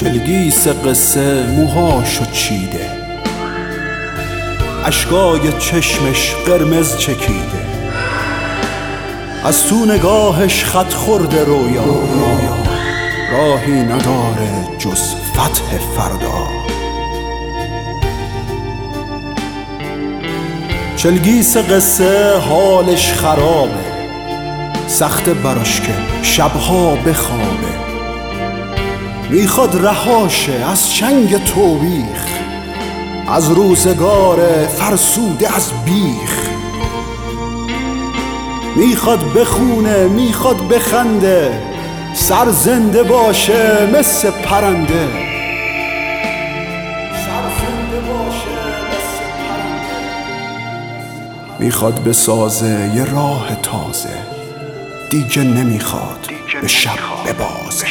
چلگیس قصه موهاشو چیده. اشکای چشمش قرمز چکیده. از تو نگاهش خط خورده رویا. راهی نداره جز فتح فردا. چلگیس قصه حالش خرابه. سخت براش که شبها بخوابه. می‌خواد رهاشه از چنگ توبیخ از روزگار فرسوده از بیخ. می‌خواد بخونه می‌خواد بخنده سر زنده باشه مثل پرنده. می‌خواد بسازه یه راه تازه. دیگه نمی‌خواد. به شب ببازه.